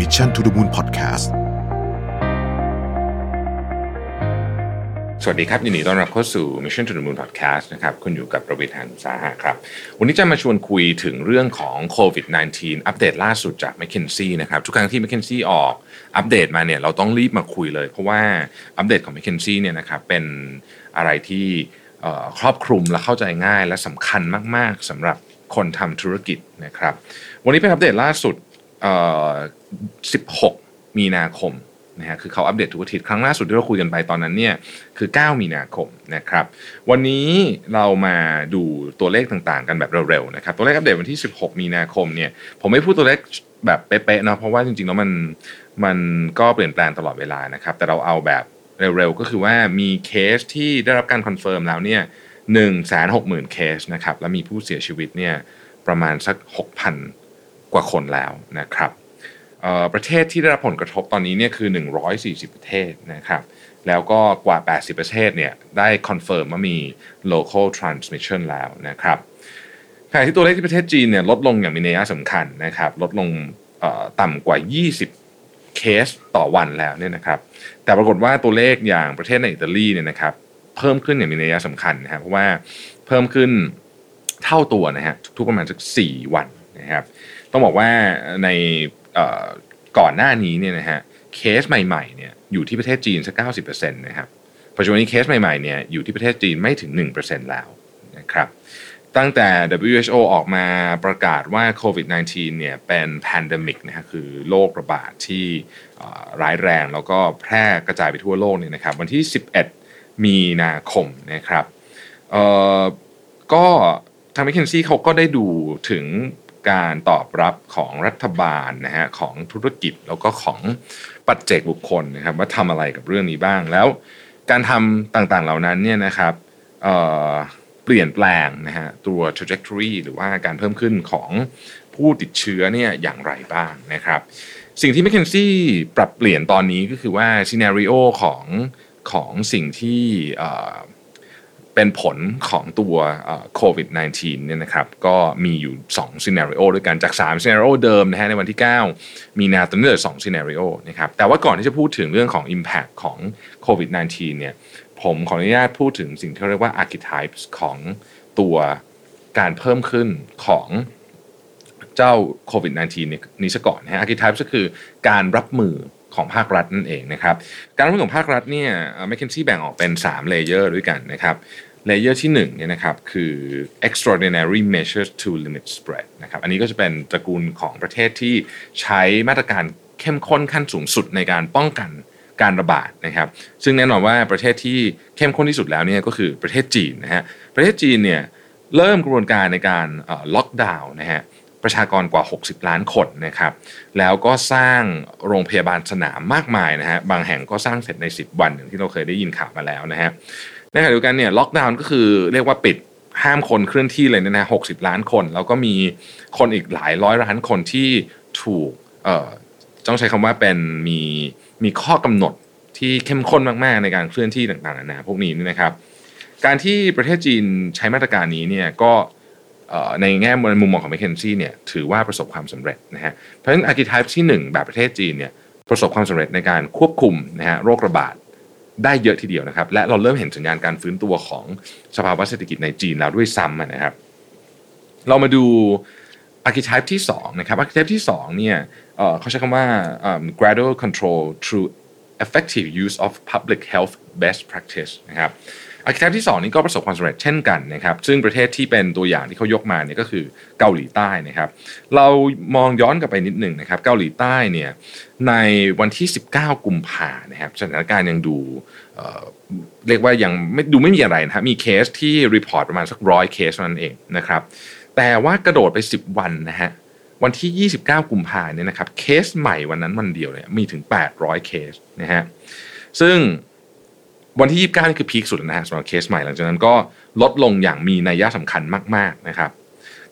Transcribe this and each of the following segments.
Mission to the Moon Podcast สวัสดีครับ ยินดีต้อนรับเข้าสู่ Mission to the Moon Podcast นะครับคุณอยู่กับประวิทยานุสาหะครับ วันนี้จะมาชวนคุยถึงเรื่องของโควิด -19 อัปเดตล่าสุดจาก McKinsey นะครับทุกครั้งที่ McKinsey ออกอัปเดตมาเนี่ยเราต้องรีบมาคุยเลย เพราะว่าอัปเดตของ McKinsey เนี่ยนะครับเป็นอะไรที่ครอบคลุมและเข้าใจง่ายและสำคัญมาก ๆสำหรับคนทำธุรกิจนะครับ วันนี้เป็นอัปเดตล่าสุด 16 มีนาคมนะฮะคือเขาอัปเดตทุกอาทิตย์ครั้งล่าสุดที่เราคุยกันไปตอนนั้นเนี่ยคือ 9 มีนาคมนะครับ วันนี้เรามาดูตัวเลขต่างๆ กันแบบเร็วๆนะครับตัวเลขอัปเดตวันที่ 16 มีนาคมเนี่ยผมไม่พูดตัวเลขแบบเป๊ะๆเนาะเพราะว่าจริงๆแล้วมันมันก็เปลี่ยนแปลงตลอดเวลานะครับ แต่เราเอาแบบเร็วๆ ก็คือว่ามีเคสที่ได้รับการ confirm แล้วเนี่ย1 6 0 0 0 0เคสนะครับ แล้วมีผู้เสียชีวิตเนี่ยประมาณสัก 6,000 กว่าคนแล้วนะครับ ประเทศที่ได้รับผลกระทบตอนนี้เนี่ยคือ 140 ประเทศนะครับแล้วก็กว่า 80 ประเทศเนี่ยได้ confirm ว่ามี local transmission แล้วนะครับขณะที่ตัวเลขที่ประเทศจีนเนี่ยลดลงอย่างมีนัยสำคัญนะครับลดลงต่ำกว่า 20 เคสต่อวันแล้วเนี่ยนะครับแต่ปรากฏว่าตัวเลขอย่างประเทศในอิตาลีเนี่ยนะครับเพิ่มขึ้นอย่างมีนัยสำคัญนะครับเพราะว่าเพิ่มขึ้นเท่าตัวนะฮะทุกๆประมาณสัก4วันนะครับต้องบอกว่าใน ก่อนหน้านี้เนี่ยนะฮะเคสใหม่ๆเนี่ยอยู่ที่ประเทศจีนสักเก้าสิบเปอร์เซ็นต์นะครับปัจจุบันนี้เคสใหม่ๆเนี่ยอยู่ที่ประเทศจีนไม่ถึง1%แล้วนะครับตั้งแต่ WHO ออกมาประกาศว่าโควิด -19 เนี่ยเป็น pandemic นะฮะคือโรคระบาดที่ร้ายแรงแล้วก็แพร่กระจายไปทั่วโลกเนี่ยนะครับวันที่ 11 มีนาคมนะครับก็ทาง McKinsey เขาก็ได้ดูถึง การตอบรับของรัฐบาลนะฮะของธุรกิจแล้วก็ของปัจเจกบุคคลนะครับว่าทำอะไรกับเรื่องนี้บ้าง แล้วการทำต่างๆเหล่านั้นเนี่ยนะครับเเปลี่ยนแปลงนะฮะตัว trajectory หรือว่าการเพิ่มขึ้นของผู้ติดเชื้อเนี่ยอย่างไรบ้างนะครับ สิ่งที่ McKinsey ปรับเปลี่ยนตอนนี้ก็คือว่า scenario ของของสิ่งที่ เป็นผลของตัวโควิด -19 เนี่ยนะครับก็มีอยู่2 scenario ด้วยกันจาก3 scenario เดิมนะฮะในวันที่ 9 มีนาตอนนี้เหลือ2 scenario นะครับแต่ว่าก่อนที่จะพูดถึงเรื่องของ impact ของโควิด -19 เนี่ยผมขออนุญาตพูดถึงสิ่งที่เรียกว่า archetypes ของตัวการเพิ่มขึ้นของเจ้าโควิด -19 นี่นี้ซะก่อนนะฮะ archetypes ก็คือการรับมือ ของภาครัฐนั่นเองนะครับการรับมือของภาครัฐเนี่ย McKinsey แบ่งออกเป็น 3 layer ด้วยกันนะครับ layer ที่1เนี่ยนะครับคือ extraordinary measures to limit spread นะครับอันนี้ก็จะเป็นตระกูลของประเทศที่ใช้มาตรการเข้มข้นขั้นสูงสุดในการป้องกันการระบาดนะครับ ซึ่งแน่นอนว่าประเทศที่เข้มข้นที่สุดแล้วเนี่ยก็คือประเทศจีนนะฮะประเทศจีนเนี่ยเริ่มกระบวนการในการล็อกดาวน์นะฮะ ประชากรกว่า 60 ล้านคนนะครับแล้วก็สร้างโรงพยาบาลสนามมากมายนะฮะบางแห่งก็สร้างเสร็จใน 10 วันอย่างที่เราเคยได้ยินข่าวมาแล้วนะฮะในขณะเดียวกันเนี่ยล็อกดาวน์ก็คือเรียกว่าปิดห้ามคนเคลื่อนที่เลยนะฮะ60ล้านคน แล้วก็มีคนอีกหลายร้อยล้านคนที่ถูกเอ่อต้องใช้คำว่าเป็นมีมีข้อกำหนดที่เข้มข้นมากๆในการเคลื่อนที่ต่างๆนานาพวกนี้นี่นะครับ การที่ประเทศจีนใช้มาตรการนี้เนี่ยก็ ในแง่มุมมองของ m c k เคนซี่เนี่ยถือว่าประสบความสำเร็จนะฮะเพราะฉะนั้น archetype ที่ 1 แบบประเทศจีนเนี่ยประสบความสำเร็จในการควบคุมนะฮะโรคระบาดได้เยอะทีเดียวนะครับ และเราเริ่มเห็นสัญญาณการฟื้นตัวของสภาวะเศรษฐกิจในจีนแล้วด้วยซ้ำนะครับ เรามาดู archetype ที่2นะครับ archetype ที่2เนี่ยเอ่อเขาใช้คำว่า gradual control through effective use of public health best practice นะครับ archetype ที่ 2 นี้ก็ประสบความสำเร็จเช่นกันนะครับซึ่งประเทศที่เป็นตัวอย่างที่เขายกมาเนี่ยก็คือเกาหลีใต้นะครับเรามองย้อนกลับไปนิดหนึ่งนะครับเกาหลีใต้เนี่ยในวันที่ 19 กุมภานะครับสถานการณ์ยังดูเรียกว่ายังไม่ดูไม่มีอะไรนะครับมีเคสที่ report ประมาณสักร้อยเคสเท่านั้นเองนะครับแต่ว่ากระโดดไป 10 วันนะฮะวันที่ 29 กุมภาเนี่ยนะครับเคสใหม่วันนั้นวันเดียวเนี่ยมีถึง 800 เคสนะฮะซึ่ง วันที่ 29 นี่คือพีคสุดนะฮะสำหรับเคสใหม่หลังจากนั้นก็ลดลงอย่างมีนัยสำคัญมากๆนะครับ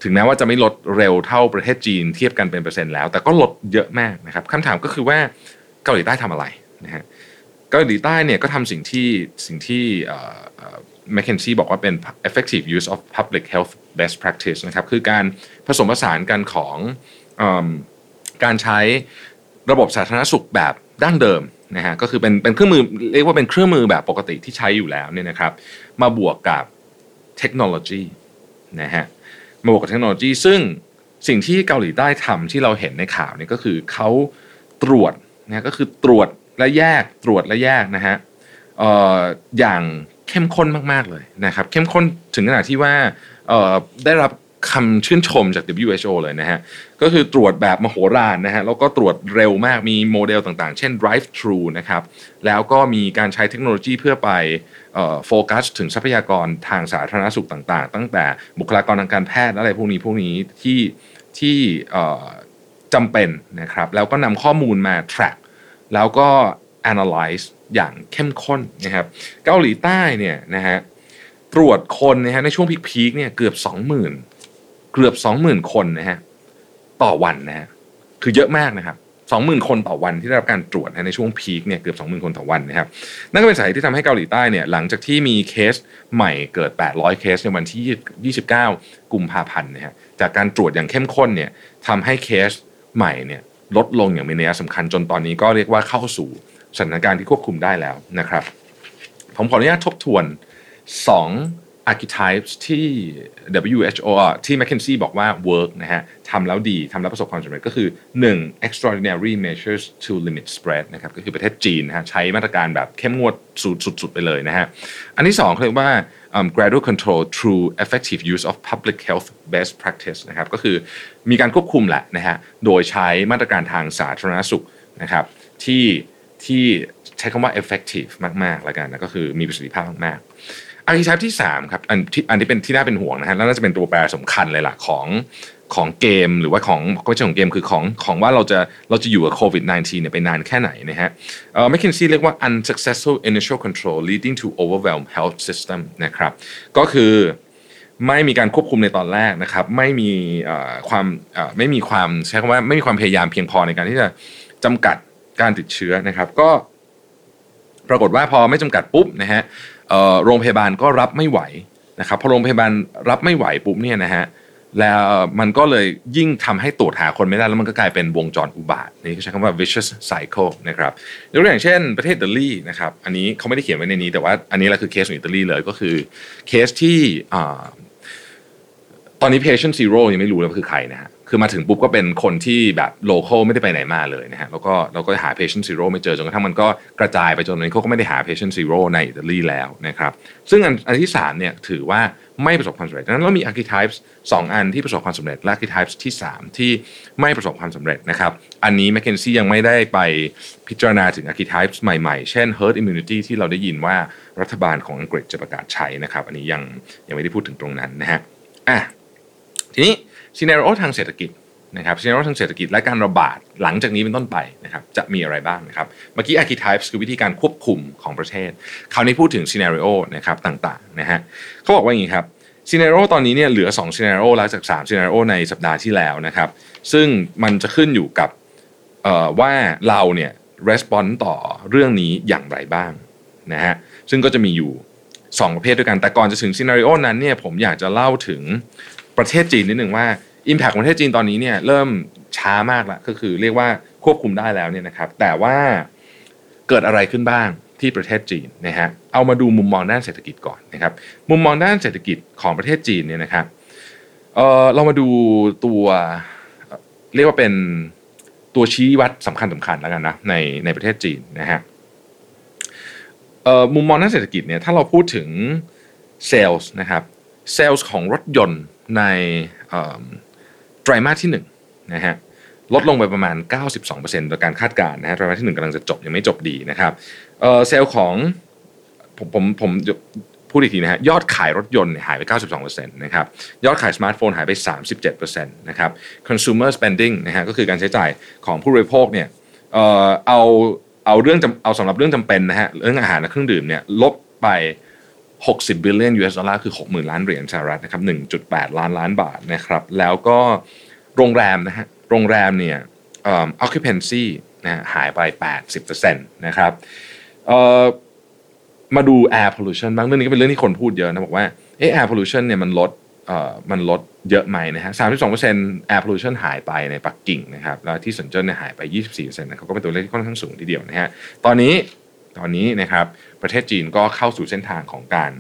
ถึงแม้ว่าจะไม่ลดเร็วเท่าประเทศจีนเทียบกันเป็นเปอร์เซ็นต์แล้ว แต่ก็ลดเยอะมากนะครับคำถามก็คือว่าเกาหลีใต้ทำอะไรนะฮะเกาหลีใต้เนี่ยก็ทำสิ่งที่สิ่งที่แมคเคนซี่บอกว่าเป็น effective use of public health best practice นะครับคือการผสมผสานกันของอการใช้ระบบสาธารณสุขแบบดั้งเดิม นะฮะก็คือเป็นเป็นเครื่องมือเรียกว่าเป็นเครื่องมือแบบปกติที่ใช้อยู่แล้วเนี่ยนะครับ มาบวกกับเทคโนโลยีนะฮะมาบวกกับเทคโนโลยี ซึ่งสิ่งที่เกาหลีใต้ทำที่เราเห็นในข่าวนี่ก็คือเขาตรวจนะก็คือตรวจและแยกตรวจและแยกนะฮะเอ่ออย่างเข้มข้นมากๆเลยนะครับ เข้มข้นถึงขนาดที่ว่าเอ่อได้รับ คำชื่นชมจาก WHO เลยนะฮะ ก็คือตรวจแบบมโหฬารนะฮะ แล้วก็ตรวจเร็วมาก มีโมเดลต่างๆ เช่น drive thru นะครับ แล้วก็มีการใช้เทคโนโลยีเพื่อไปโฟกัสถึงทรัพยากรทางสาธารณสุขต่างๆ ตั้งแต่บุคลากรทางการแพทย์อะไรพวกนี้พวกนี้ที่ที่จำเป็นนะครับ แล้วก็นำข้อมูลมา track แล้วก็ analyze อย่างเข้มข้นนะครับ เกาหลีใต้เนี่ยนะฮะตรวจคนนะฮะในช่วงพีคๆเนี่ยเกือบ 20,000 กือบ 20,000 คนนะฮะต่อวันนะฮะคือเยอะมากนะครับ20,000 คนต่อวันที่ได้รับการตรวจในช่วงพีคเนี่ยเกือบ 20,000 คนต่อวันนะครับนั่นก็เป็นสาเหตุที่ทำให้เกาหลีใต้เนี่ยหลังจากที่มีเคสใหม่เกิด 800 เคสในวันที่ 29 กุมภาพันธ์นะฮะจากการตรวจอย่างเข้มข้นเนี่ยทำให้เคสใหม่เนี่ยลดลงอย่างมีนัยสำคัญจนตอนนี้ก็เรียกว่าเข้าสู่สถานการณ์ที่ควบคุมได้แล้วนะครับ ผมขออนุญาตทบทวน 2 archetypes ที่ WHO ที่ McKinsey บอกว่า work นะฮะทำแล้วดีทำแล้วประสบความสำเร็จก็คือ 1. extraordinary measures to limit spread นะครับก็คือประเทศจีนนะฮะใช้มาตรการแบบเข้มงวดสุดๆไปเลยนะฮะอันที่2เขาเรียกว่า um, gradual control through effective use of public health best practice นะครับก็คือมีการควบคุมแหละนะฮะโดยใช้มาตรการทางสาธารณสุขนะครับที่ที่ใช้คำว่า effective มากๆแล้วกันนะก็คือมีประสิทธิภาพมากๆ อาร์คิไทป์ที่3ครับอันที่อันที่เป็นที่น่าเป็นห่วงนะฮะแล้วน่าจะเป็นตัวแปรสำคัญเลยล่ะของของเกมหรือว่าของก็ไม่ใช่ของเกมคือของของว่าเราจะเราจะอยู่กับโควิด -19 เนี่ยไปนานแค่ไหนนะฮะเอ่อ McKinsey เรียกว่า unsuccessful initial control leading to overwhelmed health system นะครับก็คือไม่มีการควบคุมในตอนแรกนะครับ ไม่มีความไม่มีความใช้คำว่าไม่มีความพยายามเพียงพอในการที่จะจำกัดการติดเชื้อนะครับ ก็ปรากฏว่าพอไม่จำกัดปุ๊บนะฮะ โรงพยาบาลก็รับไม่ไหวนะครับพอโรงพยาบาลรับไม่ไหวปุ๊บเนี่ยนะฮะแล้วมันก็เลยยิ่งทำให้ตรวจหาคนไม่ได้แล้วมันก็กลายเป็นวงจรอุบาทนี่ใช้คำว่า vicious cycle นะครับยกตัวอย่างเช่นประเทศอิตาลีนะครับอันนี้เขาไม่ได้เขียนไว้ในนี้ แต่ว่าอันนี้แหละคือเคสของอิตาลีเลยก็คือเคสที่ตอนนี้ patient zero ยังไม่รู้เลยว่าคือใครนะฮะ คือมาถึงปุ๊บก็เป็นคนที่แบบโลเคอลไม่ได้ไปไหนมาเลยนะฮะแล้วก็เราก็หา patient zero ไม่เจอจนกระทั่งมันก็กระจายไปจนนี้เขาก็ไม่ได้หา patient zero ในอิตาลีแล้วนะครับซึ่งอันอันที่3เนี่ยถือว่าไม่ประสบความสำเร็จดังนั้นเรามี archetypes 2 อันที่ประสบความสำเร็จและ archetypes ที่ 3 ที่ไม่ประสบความสำเร็จนะครับอันนี้ McKinsey ยังไม่ได้ไปพิจารณาถึง archetypes ใหม่ๆ เช่น herd immunity ที่เราได้ยินว่ารัฐบาลของอังกฤษจะประกาศใช้นะครับอันนี้ยังยังไม่ได้พูดถึงตรงนั้นนะฮะอะทีนี้ ซีเนโรทางเศรษฐกิจนะครับซีเนโรทางเศรษฐกิจและการระบาดหลังจากนี้เป็นต้นไปนะครับจะมีอะไรบ้างนะครับเมื่อกี้ archetypes คือวิธีการควบคุมของประเทศ คราวนี้พูดถึง scenario นะครับต่างๆนะฮะเขาบอกว่าอย่างนี้ครับ scenario ตอนนี้เนี่ยเหลือ2 scenario แล้วจาก3 scenario ในสัปดาห์ที่แล้วนะครับซึ่งมันจะขึ้นอยู่กับว่าเราเนี่ย response ต่อเรื่องนี้อย่างไรบ้างนะฮะซึ่งก็จะมีอยู่ 2 ประเภทด้วยกันแต่ก่อนจะถึง scenario นั้นเนี่ยผมอยากจะเล่าถึง ประเทศจีนนิดหนึ่งว่า Impact ของประเทศจีนตอนนี้เนี่ยเริ่มช้ามากแล้วก็คือเรียกว่าควบคุมได้แล้วเนี่ยนะครับ แต่ว่าเกิดอะไรขึ้นบ้างที่ประเทศจีนนะฮะเอามาดูมุมมองด้านเศรษฐกิจก่อนนะครับ มุมมองด้านเศรษฐกิจของประเทศจีนเนี่ยนะครับเออเรามาดูตัวเรียกว่าเป็นตัวชี้วัดสำคัญสำคัญแล้วกันนะในในประเทศจีนนะฮะเออมุมมองด้านเศรษฐกิจเนี่ยถ้าเราพูดถึงเซลล์นะครับเซลล์ของรถยนต์ ในไตรมาสที่1นะฮะลดลงไปประมาณ 92%โดยการคาดการณ์นะฮะไตรมาสที่ 1กำลังจะจบยังไม่จบดีนะครับเซลล์ของผมผมผมพูดอีกทีนะฮะยอดขายรถยนต์หายไป 92%นะครับยอดขายสมาร์ทโฟนหายไป 37%นะครับ consumer spending นะฮะก็คือการใช้จ่ายของผู้บริโภคเนี่ยเออเอาเอาเรื่องเอาสำหรับเรื่องจำเป็นนะฮะเรื่องอาหารและเครื่องดื่มเนี่ยลบไป 60บิลเลียน US ดอลลาร์คือ 60,000 ล้านเหรียญสหรัฐนะครับ 1.8 ล้านล้านบาทนะครับ แล้วก็โรงแรมนะฮะ โรงแรมเนี่ย occupancy นะหายไป 80%นะครับมาดู air pollution บ้างเรื่องนี้ก็เป็นเรื่องที่คนพูดเยอะนะบอกว่าเออ air pollution เนี่ยมันลดมันลดเยอะไหมนะฮะสามสิบสองเปอร์เซ็นต์ air pollution หายไปในปักกิ่งนะครับ แล้วที่เซินเจิ้นเนี่ยหายไปยี่สิบสี่เปอร์เซ็นต์นะครับก็เป็นตัวเลขที่ค่อนข้างสูงทีเดียวนะฮะ ตอนนี้ ตอนนี้นะครับ ประเทศจีนก็เข้าสู่เส้นทางของการ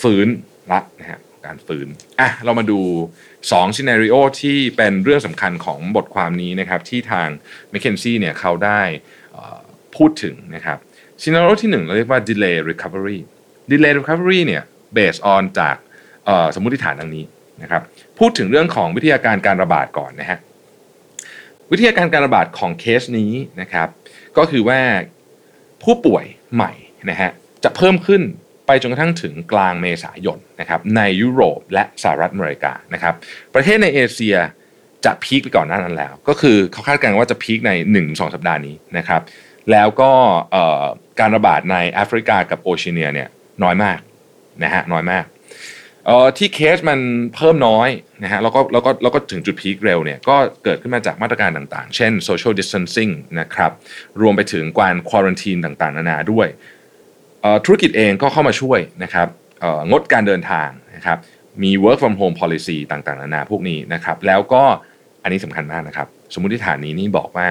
ฟื้นละนะฮะการฟื้นอะเรามาดู2 scenario ที่เป็นเรื่องสำคัญของบทความนี้นะครับที่ทาง m c k เคนซี่เนี่ยเขาได้พูดถึงนะครับ scenario ที่หนึ่งเราเรียกว่า delay recovery delay recovery เนี่ย based on จากสมมติฐานดังนี้นะครับพูดถึงเรื่องของวิทยาการการระบาดก่อนนะฮะวิทยาการการระบาดของเคสนี้นะครับก็คือว่าผู้ป่วยใหม่นะฮะ จะเพิ่มขึ้นไปจนกระทั่งถึงกลางเมษายนนะครับในยุโรปและสหรัฐอเมริกานะครับประเทศในเอเชียจะพีคไปก่อนหน้านั้นแล้ว ก็คือเขาคาดการณ์ว่าจะพีคใน 1-2 สัปดาห์นี้นะครับแล้วก็การระบาดในแอฟริกากับโอเชียเนียเนี่ยน้อยมากนะฮะน้อยมากที่เคสมันเพิ่มน้อยนะฮะแล้วก็แล้วก็แล้วก็ถึงจุดพีคเร็วเนี่ยก็เกิดขึ้นมาจากมาตรการต่างๆ เช่น social distancing นะครับรวมไปถึงการควอรันทีนต่างๆ นานาด้วย ธุรกิจเองก็เข้ามาช่วยนะครับงดการเดินทางนะครับมี work from home policy ต่างๆ นานาพวกนี้นะครับ แล้วก็อันนี้สำคัญมากนะครับ สมมติฐานนี้นี่บอกว่า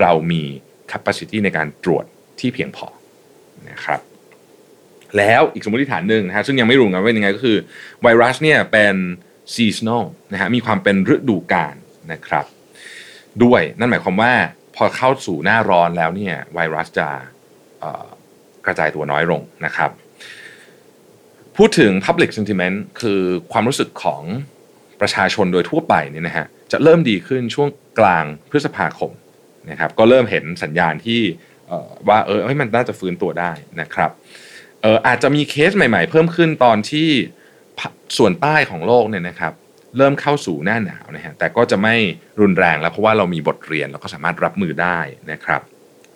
เรามี capacity ในการตรวจที่เพียงพอนะครับ แล้วอีกสมมติฐานหนึ่งนะฮะซึ่งยังไม่รู้กันว่าเป็นยังไงก็คือ ไวรัสเนี่ยเป็น seasonal นะฮะมีความเป็นฤดูกาลนะครับ ด้วยนั่นหมายความว่าพอเข้าสู่หน้าร้อนแล้วเนี่ยไวรัสจะ กระจายตัวน้อยลงนะครับ พูดถึง public sentiment คือความรู้สึกของประชาชนโดยทั่วไปเนี่ยนะฮะจะเริ่มดีขึ้นช่วงกลางพฤษภาคมนะครับ ก็เริ่มเห็นสัญญาณที่ว่าเออเฮ้มันน่าจะฟื้นตัวได้นะครับเอออาจจะมีเคสใหม่ๆ เพิ่มขึ้นตอนที่ส่วนใต้ของโลกเนี่ยนะครับ เริ่มเข้าสู่หน้าหนาวนะฮะแต่ก็จะไม่รุนแรงแล้วเพราะว่าเรามีบทเรียนเราก็สามารถรับมือได้นะครับ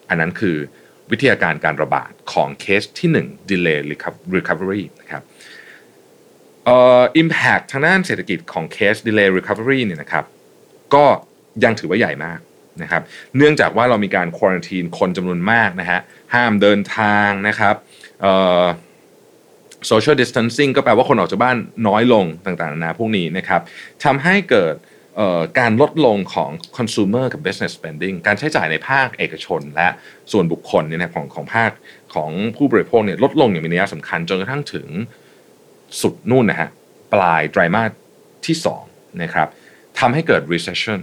อันนั้นคือ วิทยาการการระบาดของเคสที่ 1 delay recovery นะครับเอ่อ impact ทางด้านเศรษฐกิจของเคส delay recovery เนี่ยนะครับ ก็ยังถือว่าใหญ่มากนะครับ เนื่องจากว่าเรามีการควอนทีนคนจำนวนมากนะฮะห้ามเดินทางนะครับเอ่อ social distancing ก็แปลว่าคนออกจากบ้านน้อยลงต่างๆนานาพวกนี้นะครับทำให้เกิด การลดลงของ consumer กับ business spending การใช้จ่ายในภาคเอกชน และส่วนบุคคลเนี่ยนะของของภาคของผู้บริโภคเนี่ยลดลงอย่างมีนัยสำคัญจนกระทั่งถึงสุดนู่นนะฮะปลายไตรมาสที่2นะครับทำให้เกิด recession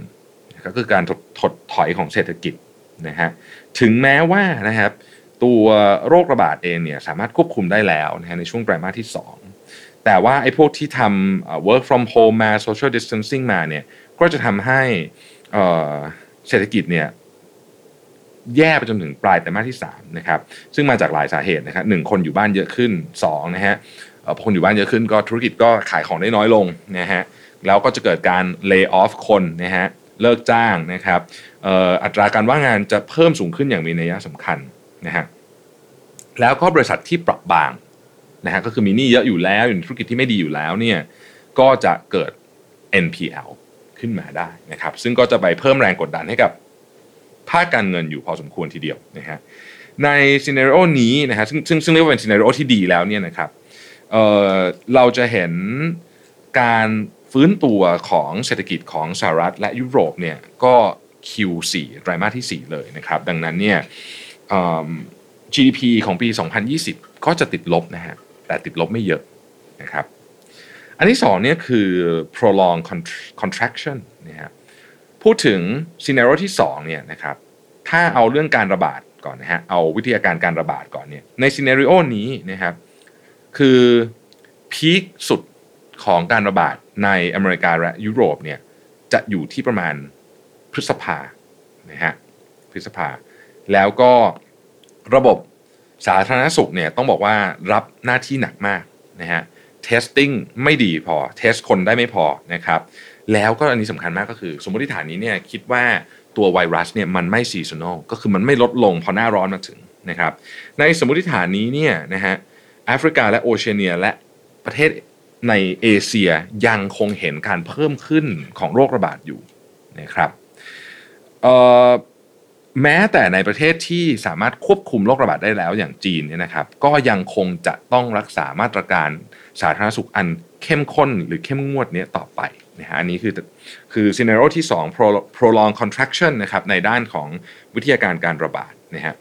ก็คือการถดถดถอยของเศรษฐกิจนะฮะถึงแม้ว่านะครับตัวโรคระบาดเองเนี่ยสามารถควบคุมได้แล้วนะฮะในช่วงไตรมาสที่ 2 แต่ว่าไอ้พวกที่ทำ work from home มา social distancing มาเนี่ย ก็จะทำให้เศรษฐกิจเนี่ยแย่ไปจนถึงปลายไตรมาที่3นะครับซึ่งมาจากหลายสาเหตุนะครับหนึ่งคนอยู่บ้านเยอะขึ้น2นะฮะพอคนอยู่บ้านเยอะขึ้นก็ธุรกิจก็ขายของได้น้อยลงนะฮะแล้วก็จะเกิดการ lay off คนนะฮะเลิกจ้างนะครับอัตราการว่างงานจะเพิ่มสูงขึ้นอย่างมีนัยสำคัญนะฮะแล้วก็บริษัทที่ปราะบางนะฮะก็คือมีหนี้เยอะอยู่แล้วอยู่ในธุรกิจที่ไม่ดีอยู่แล้วเนี่ยก็จะเกิด NPL ขึ้นมาได้นะครับ ซึ่งก็จะไปเพิ่มแรงกดดันให้กับภาคการเงินอยู่พอสมควรทีเดียวนะฮะในซีนารโอนี้นะฮะซึ่งซึ่งซึ่งเรียกว่าเป็นซีนารโอที่ดีแล้วเนี่ยนะครับเเราจะเห็นการฟื้นตัวของเศรษฐกิจของสหรัฐและยุโรปเนี่ยก็ Q4 ไตรมาสที่ 4 เลยนะครับ ดังนั้นเนี่ย GDP ของปี 2020 ก็จะติดลบนะฮะแต่ติดลบไม่เยอะนะครับ อันที่สองเนี่ยคือ prolong contraction นะฮะพูดถึง scenario ที่สองเนี่ยนะครับถ้าเอาเรื่องการระบาดก่อนนะฮะเอาวิทยาการการระบาดก่อนเนี่ยใน scenario นี้นะครับคือพีคสุดของการระบาดในอเมริกาและยุโรปเนี่ยจะอยู่ที่ประมาณพฤษภานะฮะพฤษภา แล้วก็ระบบสาธารณสุขเนี่ยต้องบอกว่ารับหน้าที่หนักมากนะฮะ testing ไม่ดีพอ test คนได้ไม่พอนะครับแล้วก็อันนี้สำคัญมากก็คือ สมมติฐานนี้เนี่ยคิดว่าตัวไวรัสเนี่ยมันไม่ seasonal ก็คือมันไม่ลดลงพอหน้าร้อนมาถึงนะครับในสมมติฐานนี้เนี่ยนะฮะแอฟริกาและโอเชียเนียและประเทศในเอเชียยังคงเห็นการเพิ่มขึ้นของโรคระบาดอยู่นะครับเอ่อ แม้แต่ในประเทศที่สามารถควบคุมโรคระบาดได้แล้วอย่างจีนเนี่ยนะครับ ก็ยังคงจะต้องรักษามาตรการสาธารณสุขอันเข้มข้นหรือเข้มงวดนี้ต่อไปนะฮะอันนี้คือคือ scenario ที่ 2 prolong contraction นะครับในด้านของวิทยาการการระบาดนะฮะ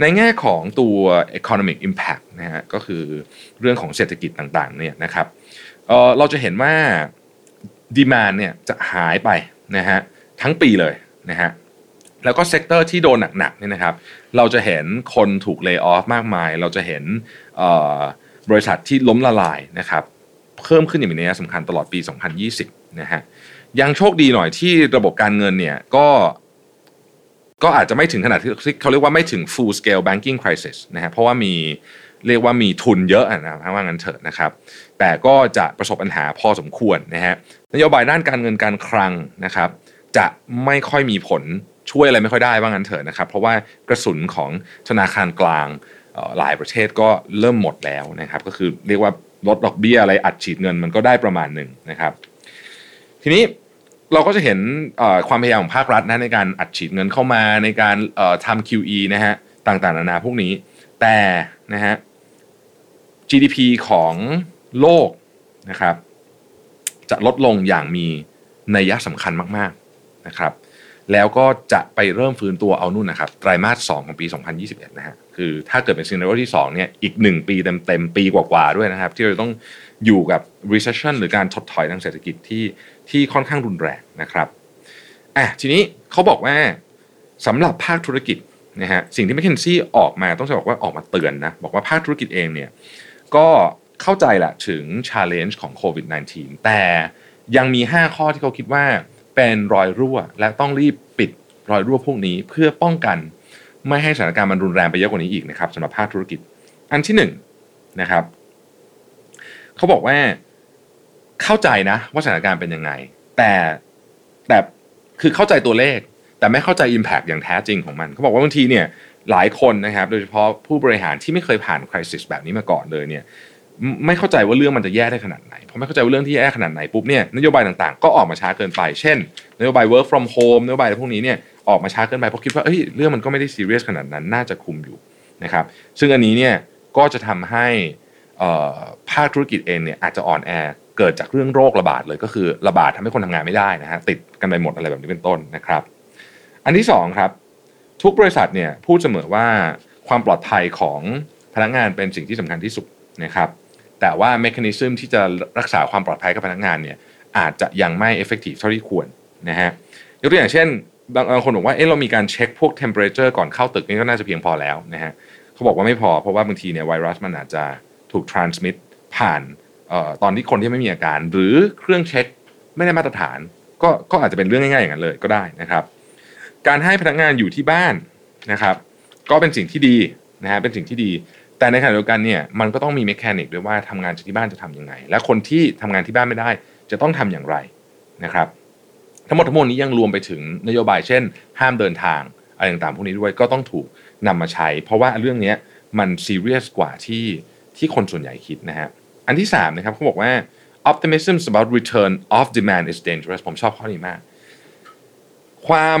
ในแง่ของตัว economic impact นะฮะก็คือเรื่องของเศรษฐกิจต่างๆเนี่ยนะครับเราจะเห็นว่า demand เนี่ยจะหายไปนะฮะทั้งปีเลยนะฮะ แล้วก็ sector ที่โดนหนักๆเนี่ยนะครับ เราจะเห็นคนถูกเลิกออฟมากมาย เราจะเห็นบริษัทที่ล้มละลายนะครับ เพิ่มขึ้นอย่างมีนัยสำคัญตลอดปี 2020 นะฮะ ยังโชคดีหน่อยที่ระบบการเงินเนี่ยก็ก็อาจจะไม่ถึงขนาดที่เขาเรียกว่าไม่ถึง full scale banking crisis นะฮะเพราะว่ามีเรียกว่ามีทุนเยอะนะว่างั้นเถอะนะครับ แต่ก็จะประสบปัญหาพอสมควรนะฮะนโยบายด้านการเงินการคลังนะครับ จะไม่ค่อยมีผล ช่วยอะไรไม่ค่อยได้ว่างั้นเถอะนะครับ เพราะว่ากระสุนของธนาคารกลางหลายประเทศก็เริ่มหมดแล้วนะครับ ก็คือเรียกว่าลดดอกเบี้ยอะไรอัดฉีดเงินมันก็ได้ประมาณหนึ่งนะครับ ทีนี้เราก็จะเห็นความพยายามของภาครัฐนะในการอัดฉีดเงินเข้ามาในการทำ QE นะฮะต่างๆนานาพวกนี้ แต่นะฮะ GDP ของโลกนะครับ จะลดลงอย่างมีนัยยะสำคัญมาก ๆนะครับ แล้วก็จะไปเริ่มฟื้นตัวเอานู่นนะครับไตรมาส 2 ของปี 2021 นะฮะคือถ้าเกิดเป็นซีนารีโอที่2เนี่ยอีก 1 ปีเต็มๆ ปีกว่าๆด้วยนะครับ ที่เราต้องอยู่กับ recession หรือการถดถอยทางเศรษฐกิจที่ที่ค่อนข้างรุนแรงนะครับอะทีนี้เขาบอกว่าสำหรับภาคธุรกิจนะฮะสิ่งที่แมคเคนซี่ออกมาต้องจะบอกว่าออกมาเตือนนะบอกว่าภาคธุรกิจเองเนี่ยก็เข้าใจแหละถึง challenge ของโควิด -19 แต่ยังมี 5 ข้อที่เขาคิดว่า เป็นรอยรั่ว และต้องรีบปิดรอยรั่วพวกนี้เพื่อป้องกันไม่ให้สถานการณ์มันรุนแรงไปเยอะกว่านี้อีกนะครับสำหรับภาคธุรกิจ อันที่1นนะครับเขาบอกว่าเข้าใจนะว่าสถานการณ์เป็นยังไง แต่แต่คือเข้าใจตัวเลข แต่ไม่เข้าใจ Impact อย่างแท้จริงของมันเขาบอกว่าบางทีเนี่ยหลายคนนะครับโดยเฉพาะผู้บริหารที่ไม่เคยผ่านคริสิสแบบนี้มาก่อนเลยเนี่ย ไม่เข้าใจว่าเรื่องมันจะแย่ได้ขนาดไหนพอไม่เข้าใจว่าเรื่องที่แย่ขนาดไหนปุ๊บเนี่ยนโยบายต่างๆ ก็ออกมาช้าเกินไป เช่น นโยบาย work from home นโยบายพวกนี้เนี่ยออกมาช้าเกินไปเพราะคิดว่าเอ้ยเรื่องมันก็ไม่ได้ซีเรียสขนาดนั้นน่าจะคุมอยู่นะครับ ซึ่งอันนี้เนี่ยก็จะทำให้ภาคธุรกิจเองเนี่ยอาจจะอ่อนแอเกิดจากเรื่องโรคระบาดเลยก็คือระบาดทำให้คนทำงานไม่ได้นะฮะติดกันไปหมดอะไรแบบนี้เป็นต้นนะครับ อันที่2ครับทุกบริษัทเนี่ยพูดเสมอว่าความปลอดภัยของพนักงานเป็นสิ่งที่สำคัญที่สุดนะครับ แต่ว่า mechanism ที่จะรักษาความปลอดภัยกับพนักงานเนี่ยอาจจะยังไม่ effective เท่าที่ควรนะฮะยกตัวอย่างเช่นบางคนบอกว่าเออเรามีการเช็คพวก temperature ก่อนเข้าตึกนี่ก็น่าจะเพียงพอแล้วนะฮะเขาบอกว่าไม่พอเพราะว่าบางทีเนี่ยไวรัสมันอาจจะถูก transmit ผ่านตอนที่คนที่ไม่มีอาการ หรือเครื่องเช็คไม่ได้มาตรฐาน ก็ก็อาจจะเป็นเรื่องง่ายๆอย่างนั้นเลยก็ได้นะครับ การให้พนักงานอยู่ที่บ้านนะครับ ก็เป็นสิ่งที่ดีนะฮะเป็นสิ่งที่ดี แต่ในขณะเดียวกันเนี่ยมันก็ต้องมีเมคานิกด้วยว่าทำงานจากที่บ้านจะทํำยังไง และคนที่ทำงานที่บ้านไม่ได้จะต้องทำอย่างไรนะครับ ทั้งหมดทั้งมวลนี้ยังรวมไปถึงนโยบายเช่น ห้ามเดินทางอะไรต่างๆพวกนี้ด้วยก็ต้องถูกนำมาใช้ เพราะว่าเรื่องนี้มันซีเรียสกว่าที่ที่คนส่วนใหญ่คิดนะฮะอันที่3นะครับเขาบอกว่า optimism about return of demand is dangerous ผมชอบข้อนี้มาก ความ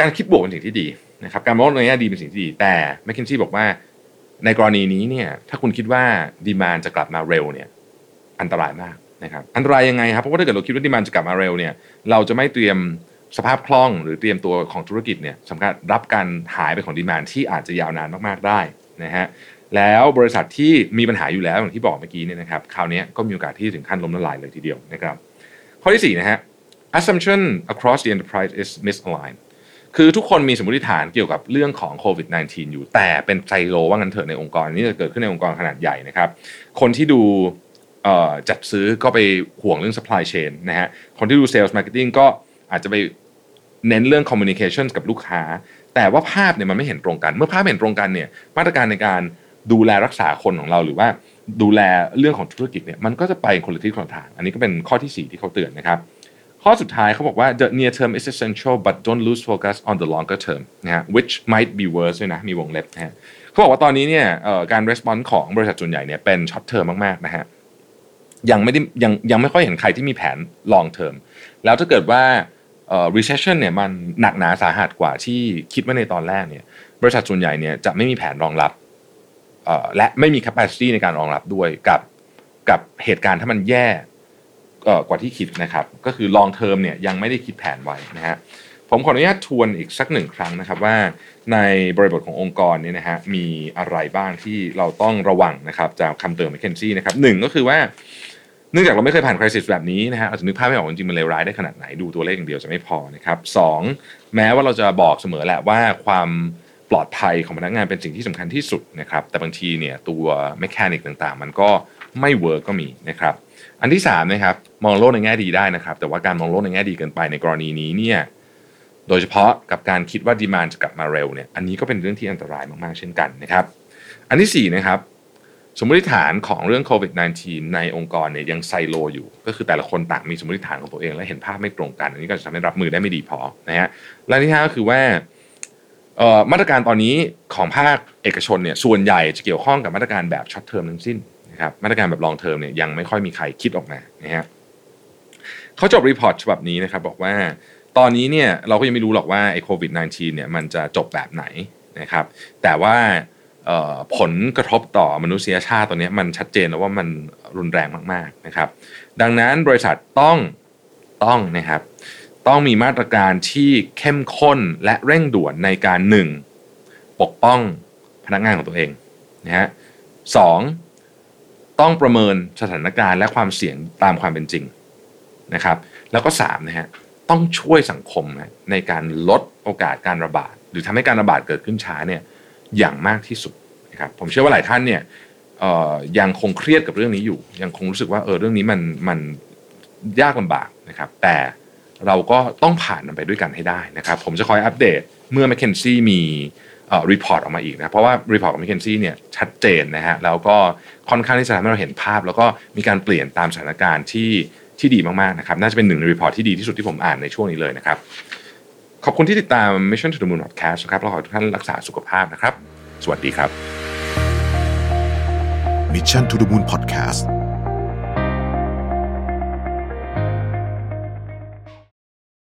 การคิดบวกเป็นสิ่งที่ดีนะครับการมองในแง่ดีเป็นสิ่งที่ดี แต่ m c k เคนซี่บอกว่า ในกรณีนี้เนี่ยถ้าคุณคิดว่าดีมานจะกลับมาเร็วเนี่ยอันตรายมากนะครับอันตรายยังไงครับเพราะว่าถ้าเกิดเราคิดว่าดีมานจะกลับมาเร็วเนี่ยเราจะไม่เตรียมสภาพคล่องหรือเตรียมตัวของธุรกิจเนี่ยสำคัญรับการหายไปของดีมานที่อาจจะยาวนานมากๆได้นะฮะแล้วบริษัทที่มีปัญหาอยู่แล้วอย่างที่บอกเมื่อกี้เนี่ยนะครับคราวนี้ก็มีโอกาสที่ถึงขั้นล้มละลายเลยทีเดียวนะครับข้อที่4นะฮะ assumption across the enterprise is misaligned คือทุกคนมีสมมติฐานเกี่ยวกับเรื่องของโควิด -19 อยู่ แต่เป็นไซโลว่างั้นเถอะในองค์กรนี้จะเกิดขึ้นในองค์กรขนาดใหญ่นะครับ คนที่ดูจัดซื้อก็ไปห่วงเรื่อง supply chain นะฮะ คนที่ดู sales marketing ก็อาจจะไปเน้นเรื่อง communication กับลูกค้า แต่ว่าภาพเนี่ยมันไม่เห็นตรงกัน เมื่อภาพเห็นตรงกันเนี่ยมาตรการในการดูแลรักษาคนของเราหรือว่าดูแลเรื่องของธุรกิจเนี่ยมันก็จะไปคนละทิศคนละทาง อันนี้ก็เป็นข้อที่ 4 ที่เขาเตือนนะครับ ข้อสุดท้ายเขาบอกว่า the near term is essential but don't lose focus on the longer term นะฮะ which might be worse ด้วยนะมีวงเล็บนะฮะเขาบอกว่าตอนนี้เนี่ยการ response ของบริษัทส่วนใหญ่เนี่ยเป็น short term มากๆนะฮะยังไม่ได้ยังยังไม่ค่อยเห็นใครที่มีแผน long term แล้วถ้าเกิดว่า recession เนี่ยมันหนักหนาสาหัสกว่าที่คิดไว่าในตอนแรกเนี่ยบริษัทส่วนใหญ่เนี่ยจะไม่มีแผนรองรับและไม่มี capacity ในการรองรับด้วยกับกับเหตุการณ์ถ้ามันแย่ กว่าที่คิดนะครับ ก็คือ long term เนี่ยยังไม่ได้คิดแผนไว้นะฮะผมขออนุญาตทวนอีกสักหนึ่งครั้งนะครับว่าในบริบทขององค์กรเนี่ยนะฮะมีอะไรบ้างที่เราต้องระวังนะครับจากคำเตือน McKinsey นะครับหนึ่งก็คือว่าเนื่องจากเราไม่เคยผ่าน crisis แบบนี้นะฮะเราจะนึกภาพไม่ออกจริงมันเลวร้ายได้ขนาดไหนดูตัวเลขอย่างเดียวจะไม่พอนะครับสองแม้ว่าเราจะบอกเสมอแหละว่าความปลอดภัยของพนักงานเป็นสิ่งที่สำคัญที่สุดนะครับแต่บางทีเนี่ยตัว mechanic ต่างๆ มันก็ไม่ work ก็มีนะครับ อันที่3นะครับมองโลกในแง่ดีได้นะครับ แต่ว่าการมองโลกในแง่ดีเกินไปในกรณีนี้เนี่ยโดยเฉพาะกับการคิดว่า demand จะกลับมาเร็วเนี่ยอันนี้ก็เป็นเรื่องที่อันตรายมากๆเช่นกันนะครับ อันที่4นะครับสมมติฐานของเรื่องโควิด -19 ในองค์กรเนี่ยยังไซโลอยู่ ก็คือแต่ละคนต่างมีสมมติฐานของตัวเอง และเห็นภาพไม่ตรงกัน อันนี้ก็จะทำให้รับมือได้ไม่ดีพอนะฮะและที่ห้าก็คือว่ามาตรการตอนนี้ของภาคเอกชนเนี่ยส่วนใหญ่จะเกี่ยวข้องกับมาตรการแบบ short-term ทั้งสิ้น นะครับมาตรการแบบ long-term เนี่ยยังไม่ค่อยมีใครคิดออกมานะฮะเขาจบรีพอร์ตฉบับนี้นะครับบอกว่าตอนนี้เนี่ยเราก็ยังไม่รู้หรอกว่าไอ้โควิด -19 เนี่ยมันจะจบแบบไหนนะครับแต่ว่าผลกระทบต่อมนุษยชาติตัวนี้มันชัดเจนแล้วว่ามันรุนแรงมากๆนะครับ ดังนั้นบริษัทต้องต้องนะครับต้องมีมาตรการที่เข้มข้นและเร่งด่วนในการหนึ่งปกป้องพนักงานของตัวเองนะฮะสอง ต้องประเมินสถานการณ์และความเสี่ยงตามความเป็นจริงนะครับ แล้วก็สามนะฮะต้องช่วยสังคมนะในการลดโอกาสการระบาด หรือทำให้การระบาดเกิดขึ้นช้าเนี่ยอย่างมากที่สุดนะครับผมเชื่อว่าหลายท่านเนี่ยยังคงเครียดกับเรื่องนี้อยู่ ยังคงรู้สึกว่าเออเรื่องนี้มันมันยากลำบากนะครับ แต่เราก็ต้องผ่านมันไปด้วยกันให้ได้นะครับ ผมจะคอยอัปเดตเมื่อ m c k เคนซี่มี รีพอร์ตออกมาอีกนะเพราะว่ารีพอร์ตของ m c k เคนซี่เนี่ยชัดเจนนะฮะแล้วก็ค่อนข้างที่จะทำให้เราเห็นภาพ แล้วก็มีการเปลี่ยนตามสถานการณ์ที่ที่ดีมากๆนะครับน่าจะเป็นหนึ่งใน report ที่ดีที่สุดที่ผมอ่านในช่วงนี้เลยนะครับขอบคุณที่ติดตาม Mission to the Moon Podcast นะครับเราขอทุกท่านรักษาสุขภาพนะครับ สวัสดีครับ Mission to the Moon Podcast